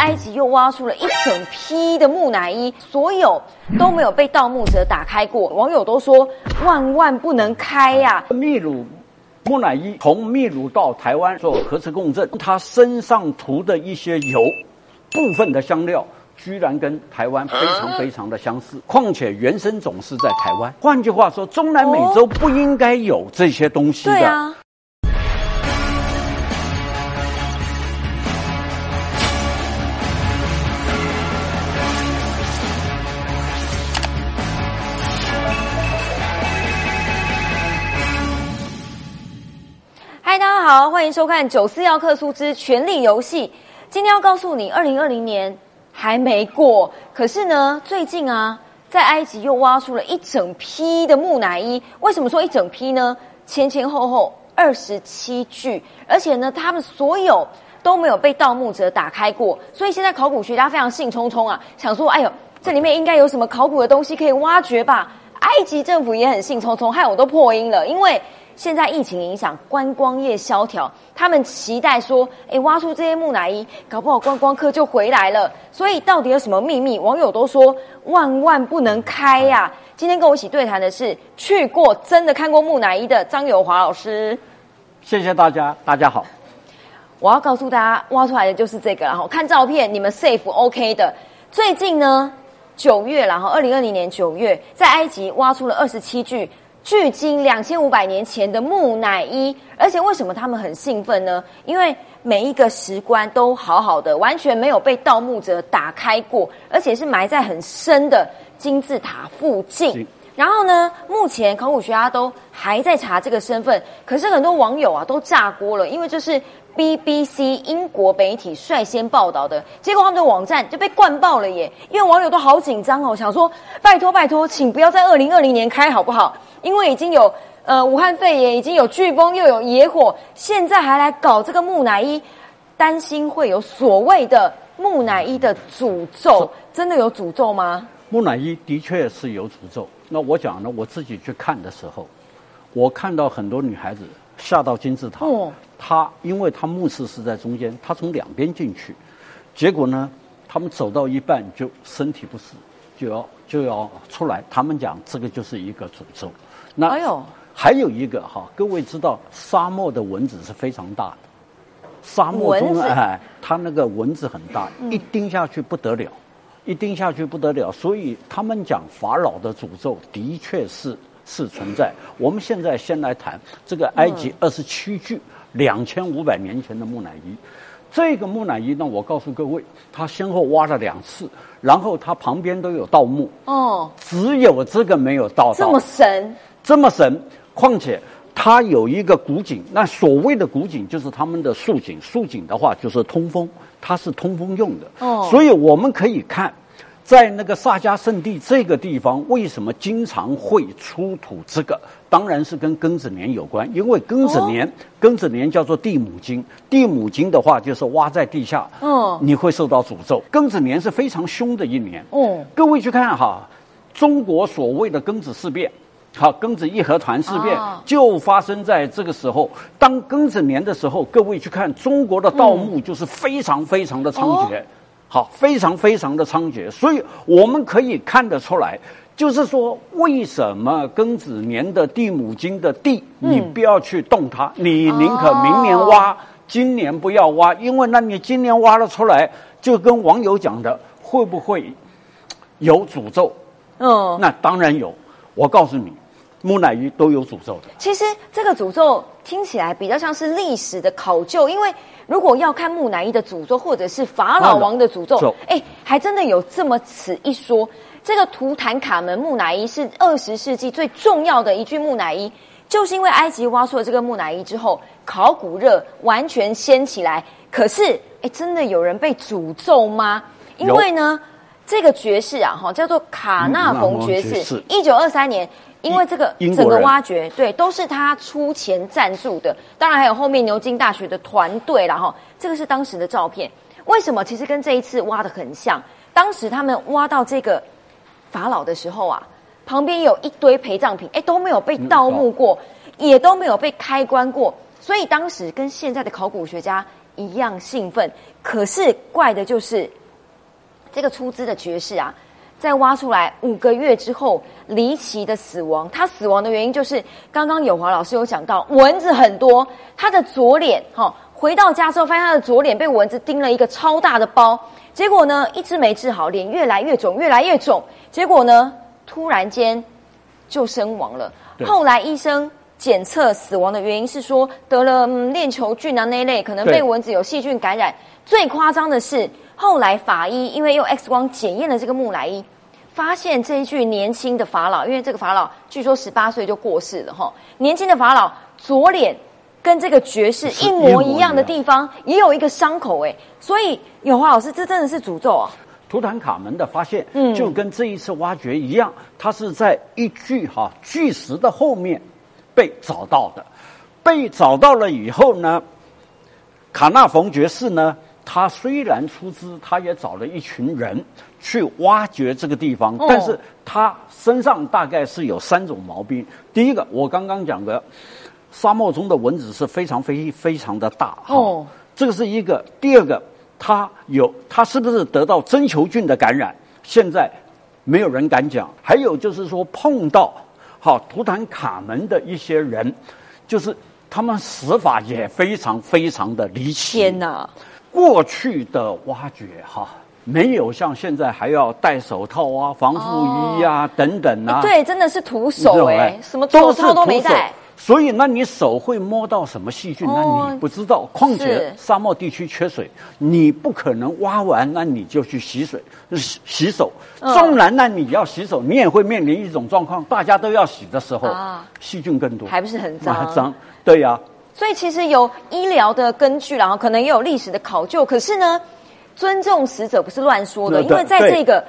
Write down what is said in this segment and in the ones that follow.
埃及又挖出了一整批的木乃伊，所有都没有被盗墓者打开过。网友都说万万不能开呀！秘鲁木乃伊从秘鲁到台湾做核磁共振，他身上涂的一些油部分的香料。居然跟台湾非常非常的相似，况且原生种是在台湾。换句话说，中南美洲不应该有这些东西的。好，欢迎收看《九四要克苏之权力游戏》。今天要告诉你，二零二零年。还没过，可是呢，最近啊，在埃及又挖出了一整批的木乃伊。为什么说一整批呢？前前后后二十七具，而且呢，他们所有都没有被盗墓者打开过。所以现在考古学家非常兴冲冲啊，想说，哎呦，这里面应该有什么考古的东西可以挖掘吧？埃及政府也很兴冲冲，害我都破音了，因为。现在疫情影响，观光业萧条，他们期待说，哎，挖出这些木乃伊，搞不好观光客就回来了。所以到底有什么秘密？网友都说万万不能开呀。今天跟我一起对谈的是去过、真的看过木乃伊的张友华老师。谢谢大家，大家好。我要告诉大家，挖出来的就是这个，然后看照片，你们 safe OK 的。最近呢，九月，然后二零二零年九月，在埃及挖出了二十七具。距今两千五百年前的木乃伊，而且为什么他们很兴奋呢？因为每一个石棺都好好的，完全没有被盗墓者打开过，而且是埋在很深的金字塔附近。然后呢，目前考古学家都还在查这个身份，可是很多网友啊都炸锅了，因为这是 BBC 英国媒体率先报道的，结果他们的网站就被灌爆了耶！因为网友都好紧张哦，想说拜托拜托，请不要在二零二零年开好不好？因为已经有呃武汉肺炎，已经有飓风，又有野火，现在还来搞这个木乃伊，担心会有所谓的木乃伊的诅咒，真的有诅咒吗？木乃伊的确是有诅咒。那我讲呢，我自己去看的时候，我看到很多女孩子下到金字塔，她因为她墓室是在中间，她从两边进去，结果呢，她们走到一半就身体不适，就要就要出来。他们讲这个就是一个诅咒。那还有一个哈，各位知道沙漠的蚊子是非常大的，沙漠中哎，它那个蚊子很大，一叮下去不得了。一定下去不得了，所以他们讲法老的诅咒的确是是存在。我们现在先来谈这个埃及二十七具两千五百年前的木乃伊。这个木乃伊呢，我告诉各位，他先后挖了两次，然后他旁边都有盗墓。哦，只有这个没有盗。这么神？这么神？况且。它有一个古井，那所谓的古井就是他们的竖井。竖井的话就是通风，它是通风用的。哦，所以我们可以看，在那个萨迦圣地这个地方，为什么经常会出土这个？当然是跟庚子年有关，因为庚子年，庚子年叫做地母金，地母金的话就是挖在地下，嗯，你会受到诅咒。庚子年是非常凶的一年。哦，各位去看哈，中国所谓的庚子事变。好，庚子义和团事变就发生在这个时候。当庚子年的时候，各位去看中国的盗墓，就是非常非常的猖獗，好，非常非常的猖獗。所以我们可以看得出来，就是说，为什么庚子年的地母金的地，你不要去动它，你宁可明年挖，今年不要挖，因为那你今年挖了出来，就跟网友讲的，会不会有诅咒？嗯，那当然有。我告诉你。木乃伊都有诅咒的。其实这个诅咒听起来比较像是历史的考究，因为如果要看木乃伊的诅咒，或者是法老王的诅咒，哎，还真的有这么此一说。这个图坦卡门木乃伊是二十世纪最重要的一具木乃伊，就是因为埃及挖出了这个木乃伊之后，考古热完全掀起来。可是，哎，真的有人被诅咒吗？因为呢，这个爵士啊，哈，叫做卡纳冯爵士，一九二三年。因为这个整个挖掘，对，都是他出钱赞助的，当然还有后面牛津大学的团队了哈。这个是当时的照片，为什么？其实跟这一次挖的很像。当时他们挖到这个法老的时候啊，旁边有一堆陪葬品，哎，都没有被盗墓过，也都没有被开棺过，所以当时跟现在的考古学家一样兴奋。可是怪的就是这个出资的爵士啊，在挖出来五个月之后离奇的死亡。他死亡的原因就是刚刚友华老师有讲到，蚊子很多，他的左脸哈，回到家之后发现他的左脸被蚊子叮了一个超大的包，结果呢一直没治好，脸越来越肿，越来越肿，结果呢突然间就身亡了。后来医生。检测死亡的原因是说得了链球菌啊那一类，可能被蚊子有细菌感染。最夸张的是，后来法医因为用 X 光检验了这个木乃伊，发现这一具年轻的法老，因为这个法老据说十八岁就过世了哈。年轻的法老左脸跟这个爵士 一模一样的地方也有一个伤口哎，所以有华老师这真的是诅咒啊！图坦卡门的发现，嗯，就跟这一次挖掘一样，它是在一具哈巨石的后面。被找到的，被找到了以后呢，卡纳冯爵士呢，他虽然出资，他也找了一群人去挖掘这个地方，但是他身上大概是有三种毛病。第一个，我刚刚讲的，沙漠中的蚊子是非常非非常的大，哦，这个是一个。第二个，他有他是不是得到真球菌的感染？现在没有人敢讲。还有就是说碰到。好，图坦卡门的一些人，就是他们死法也非常非常的离奇。天哪！过去的挖掘哈，没有像现在还要戴手套啊、防护衣啊等等啊。对，真的是徒手哎，什么手套都没戴。所以，那你手会摸到什么细菌？那你不知道。况且沙漠地区缺水，你不可能挖完那你就去洗水、洗洗手。纵然那你要洗手，你也会面临一种状况：大家都要洗的时候，细菌更多，还不是很脏？脏，对呀。所以其实有医疗的根据，然后可能也有历史的考究。可是呢，尊重死者不是乱说的，因为在这个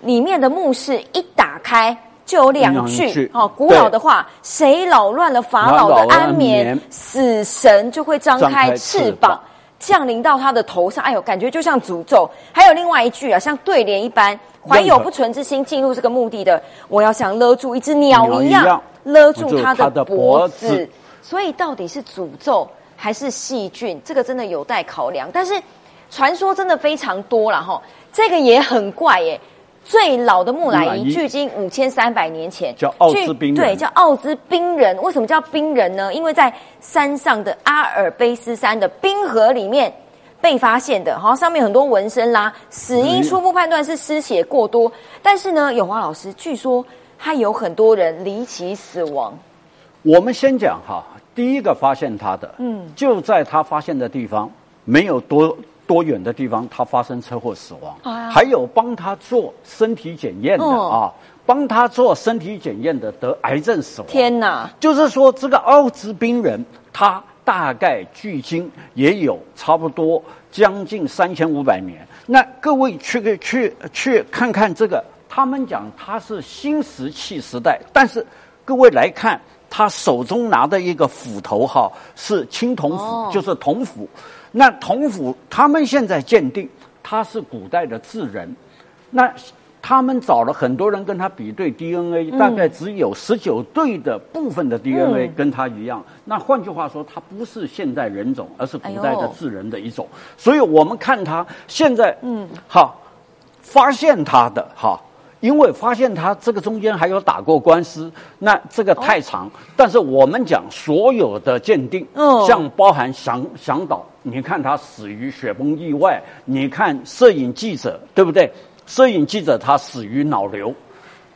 里面的墓室一打开。就有两句哦，古老的话：谁扰乱了法老的安眠，死神就会张开翅膀降临到他的头上。哎呦，感觉就像诅咒。还有另外一句啊，像对联一般：怀有不纯之心进入这个墓地的，我要像勒住一只鸟一样勒住他的脖子。所以到底是诅咒还是细菌？这个真的有待考量。但是传说真的非常多了哈，这个也很怪耶。最老的木乃伊距今五千三百年前，叫奥兹冰人。对，叫奥兹冰人。为什么叫冰人呢？因为在山上的阿尔卑斯山的冰河里面被发现的，好，上面很多纹身啦。死因初步判断是失血过多，但是呢，永华老师据说还有很多人离奇死亡。我们先讲哈，第一个发现他的，嗯，就在他发现的地方没有多。多远的地方他发生车祸死亡？还有帮他做身体检验的啊，帮他做身体检验的得癌症死亡。天哪！就是说这个奥兹冰人，他大概距今也有差不多将近三千五百年。那各位去去去看看这个，他们讲他是新石器时代，但是各位来看他手中拿的一个斧头哈，是青铜斧，就是铜斧。那同府，他们现在鉴定他是古代的智人，那他们找了很多人跟他比对 DNA，大概只有十九对的部分的 DNA 跟他一样。那换句话说，他不是现代人种，而是古代的智人的一种。所以我们看他现在，嗯，好，发现他的哈。因为发现他这个中间还有打过官司，那这个太长。但是我们讲所有的鉴定，像包含向向导，你看他死于雪崩意外，你看摄影记者，对不对？摄影记者他死于脑瘤，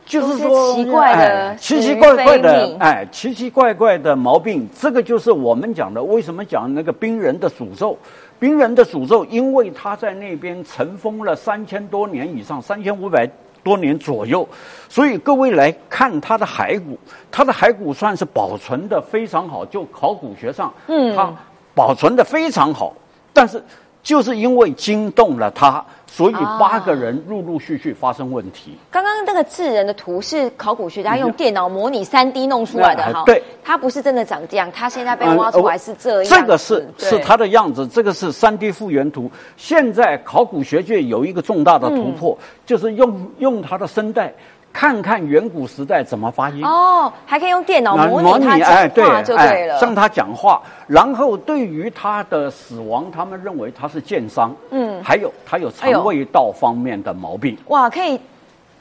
就是说奇怪的奇奇怪怪的哎，奇奇怪怪的毛病。这个就是我们讲的，为什么讲那个冰人的诅咒？冰人的诅咒，因为他在那边尘封了三千多年以上，三千五百。多年左右，所以各位来看它的骸骨，它的骸骨算是保存的非常好，就考古学上，嗯，它保存的非常好，但是就是因为惊动了他。所以八个人陆陆续续发生问题。刚刚那个智人的图是考古学家用电脑模拟三 D 弄出来的哈。对，他不是真的长这样，他现在被挖出来是这样。这个是是他的样子，这个是三 D 复原图。现在考古学界有一个重大的突破，就是用用他的声带看看远古时代怎么发音。哦，还可以用电脑模拟他讲话就对了，让他讲话。然后对于他的死亡，他们认为他是剑伤。嗯，还有他有肠胃道方面的毛病。哇，可以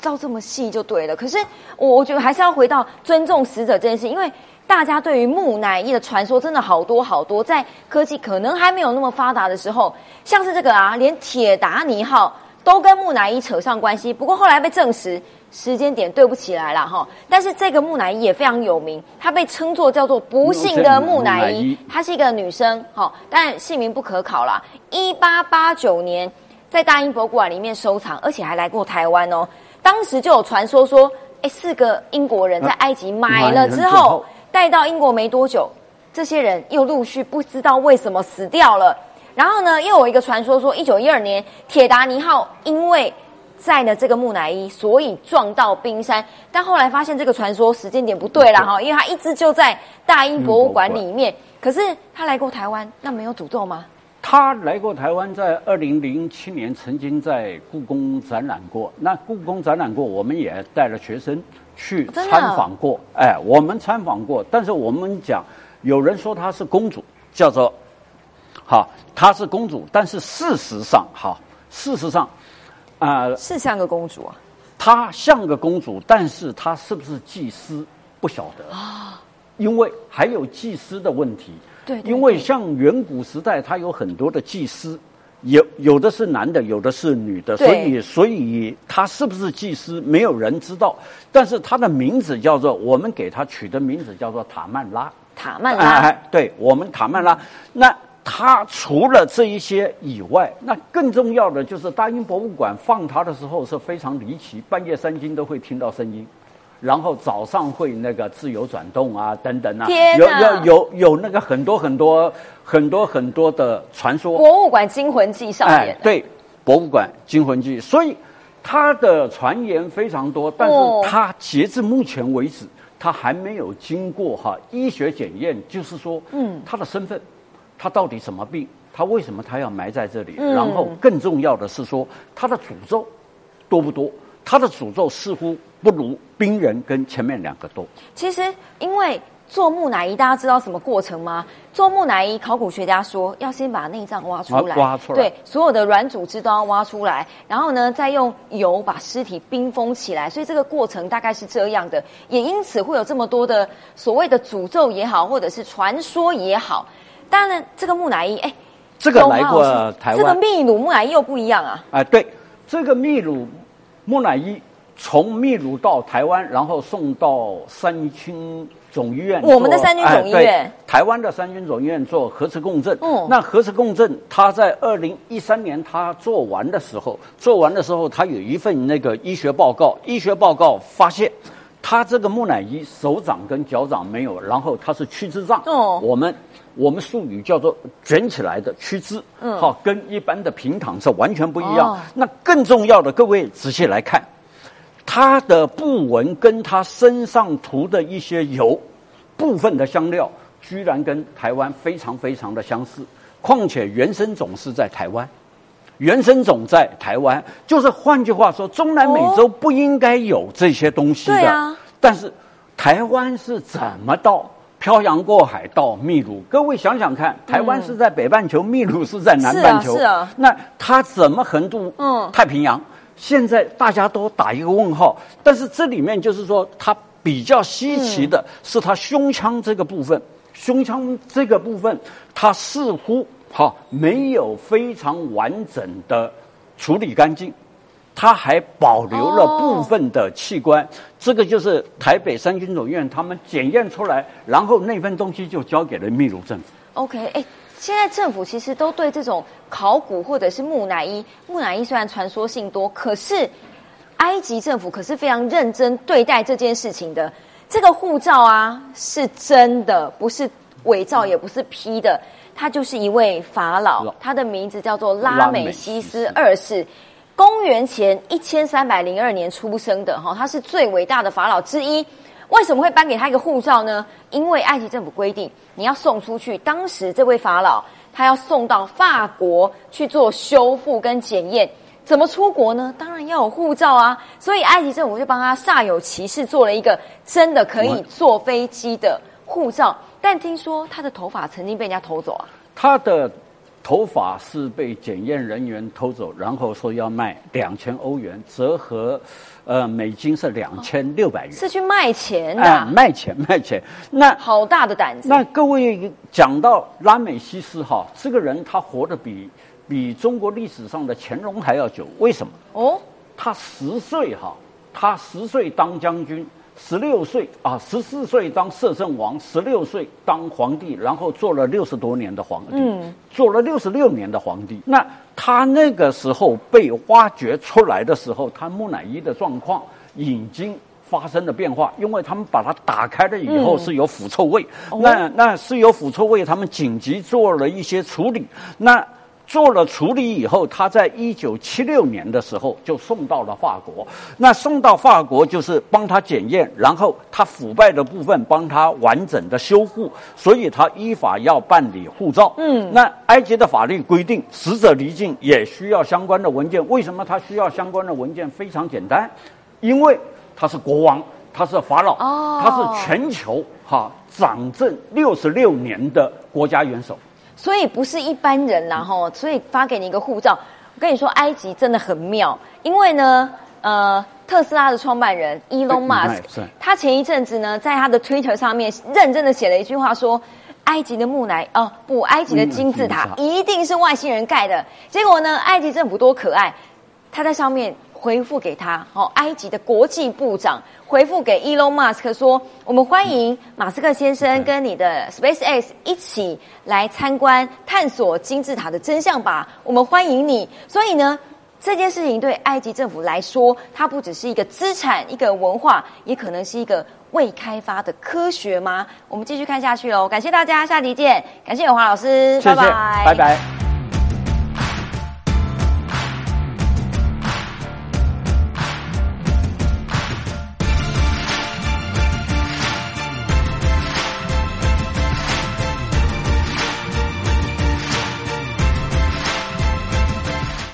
照这么细就对了。可是我我觉得还是要回到尊重死者这件事，因为。大家对于木乃伊的传说真的好多好多，在科技可能还没有那么发达的时候，像是这个啊，连铁达尼号都跟木乃伊扯上关系。不过后来被证实时间点对不起来了哈。但是这个木乃伊也非常有名，它被称作叫做不幸的木乃伊，她是一个女生哈，但姓名不可考啦。一八八九年在大英博物馆里面收藏，而且还来过台湾哦。当时就有传说说，哎，四个英国人在埃及买了之后。带到英国没多久，这些人又陆续不知道为什么死掉了。然后呢，又有一个传说说，一九一二年铁达尼号因为载了这个木乃伊，所以撞到冰山。但后来发现这个传说时间点不对了哈，因为他一直就在大英博物馆里面。可是他来过台湾，那没有诅咒吗？他来过台湾，在二零零七年曾经在故宫展览过。那故宫展览过，我们也带了学生去参访过。哎，我们参访过，但是我们讲，有人说她是公主，叫做，好，她是公主，但是事实上，哈，事实上，啊，是像个公主啊。她像个公主，但是她是不是祭司，不晓得啊，因为还有祭司的问题。对，因为像远古时代，它有很多的祭司，有有的是男的，有的是女的，所以所以他是不是祭司，没有人知道。但是他的名字叫做，我们给他取的名字叫做塔曼拉。塔曼拉，对我们塔曼拉。那他除了这一些以外，那更重要的就是大英博物馆放他的时候是非常离奇，半夜三更都会听到声音。然后早上会那个自由转动啊，等等啊，有有有有那个很多很多很多很多的传说。博物馆惊魂记上面，对，博物馆惊魂记，所以它的传言非常多，但是它截至目前为止，它还没有经过哈医学检验，就是说，嗯，他的身份，他到底什么病，他为什么他要埋在这里？然后更重要的是说，他的诅咒多不多？他的诅咒似乎。不如冰人跟前面两个多。其实，因为做木乃伊，大家知道什么过程吗？做木乃伊，考古学家说要先把内脏挖出来，挖出来，对，所有的软组织都要挖出来，然后呢，再用油把尸体冰封起来。所以这个过程大概是这样的，也因此会有这么多的所谓的诅咒也好，或者是传说也好。当然，这个木乃伊，哎，这个来过台湾，这个秘鲁木乃伊又不一样啊。哎，对，这个秘鲁木乃伊。从秘鲁到台湾，然后送到三军总医院。我们的三军总医院，台湾的三军总医院做核磁共振。嗯，那核磁共振，他在二零一三年他做完的时候，做完的时候，他有一份那个医学报告。医学报告发现，他这个木乃伊手掌跟脚掌没有，然后他是屈肢障。哦，我们我们术语叫做卷起来的屈肢。嗯，好，跟一般的平躺是完全不一样。那更重要的，各位仔细来看。他的布纹跟他身上涂的一些油部分的香料，居然跟台湾非常非常的相似。况且原生种是在台湾，原生种在台湾，就是换句话说，中南美洲不应该有这些东西的。但是台湾是怎么到漂洋过海到秘鲁？各位想想看，台湾是在北半球，秘鲁是在南半球，是啊。那它怎么横渡太平洋？现在大家都打一个问号，但是这里面就是说，它比较稀奇的是它胸腔这个部分，胸腔这个部分，它似乎好没有非常完整的处理干净，它还保留了部分的器官，这个就是台北三军总院他们检验出来，然后那份东西就交给了秘鲁政府。OK，哎。现在政府其实都对这种考古或者是木乃伊，木乃伊虽然传说性多，可是埃及政府可是非常认真对待这件事情的。这个护照啊是真的，不是伪造，也不是 P 的，他就是一位法老，他的名字叫做拉美西斯二世，公元前一千三百零二年出生的哈，他是最伟大的法老之一。为什么会颁给他一个护照呢？因为埃及政府规定，你要送出去。当时这位法老他要送到法国去做修复跟检验，怎么出国呢？当然要有护照啊！所以埃及政府就帮他煞有其事做了一个真的可以坐飞机的护照。但听说他的头发曾经被人家偷走啊！他的。头发是被检验人员偷走，然后说要卖两千欧元，折合，呃，美金是两千六百元，是去卖钱的，卖钱卖钱。那好大的胆子。那各位讲到拉美西斯哈，这个人他活得比比中国历史上的乾隆还要久，为什么？哦，他十岁哈，他十岁当将军。十六岁啊，十四岁当摄政王，十六岁当皇帝，然后做了六十多年的皇帝，做了六十六年的皇帝。那他那个时候被挖掘出来的时候，他木乃伊的状况已经发生了变化，因为他们把它打开了以后是有腐臭味，那那是有腐臭味，他们紧急做了一些处理。那做了处理以后，他在一九七六年的时候就送到了法国。那送到法国就是帮他检验，然后他腐败的部分帮他完整的修复，所以他依法要办理护照。嗯，那埃及的法律规定，死者离境也需要相关的文件。为什么他需要相关的文件？非常简单，因为他是国王，他是法老，他是全球哈掌政六十六年的国家元首。所以不是一般人然后，所以发给你一个护照。我跟你说，埃及真的很妙，因为呢，呃，特斯拉的创办人 Elon Musk，他前一阵子呢，在他的 Twitter 上面认真的写了一句话，说埃及的木乃哦不，埃及的金字塔一定是外星人盖的。结果呢，埃及政府多可爱，他在上面。回复给他，哦，埃及的国际部长回复给 Elon Musk 说：“我们欢迎马斯克先生跟你的 SpaceX 一起来参观探索金字塔的真相吧，我们欢迎你。”所以呢，这件事情对埃及政府来说，它不只是一个资产、一个文化，也可能是一个未开发的科学吗？我们继续看下去喽。感谢大家，下集见。感谢永华老师，拜拜，拜拜。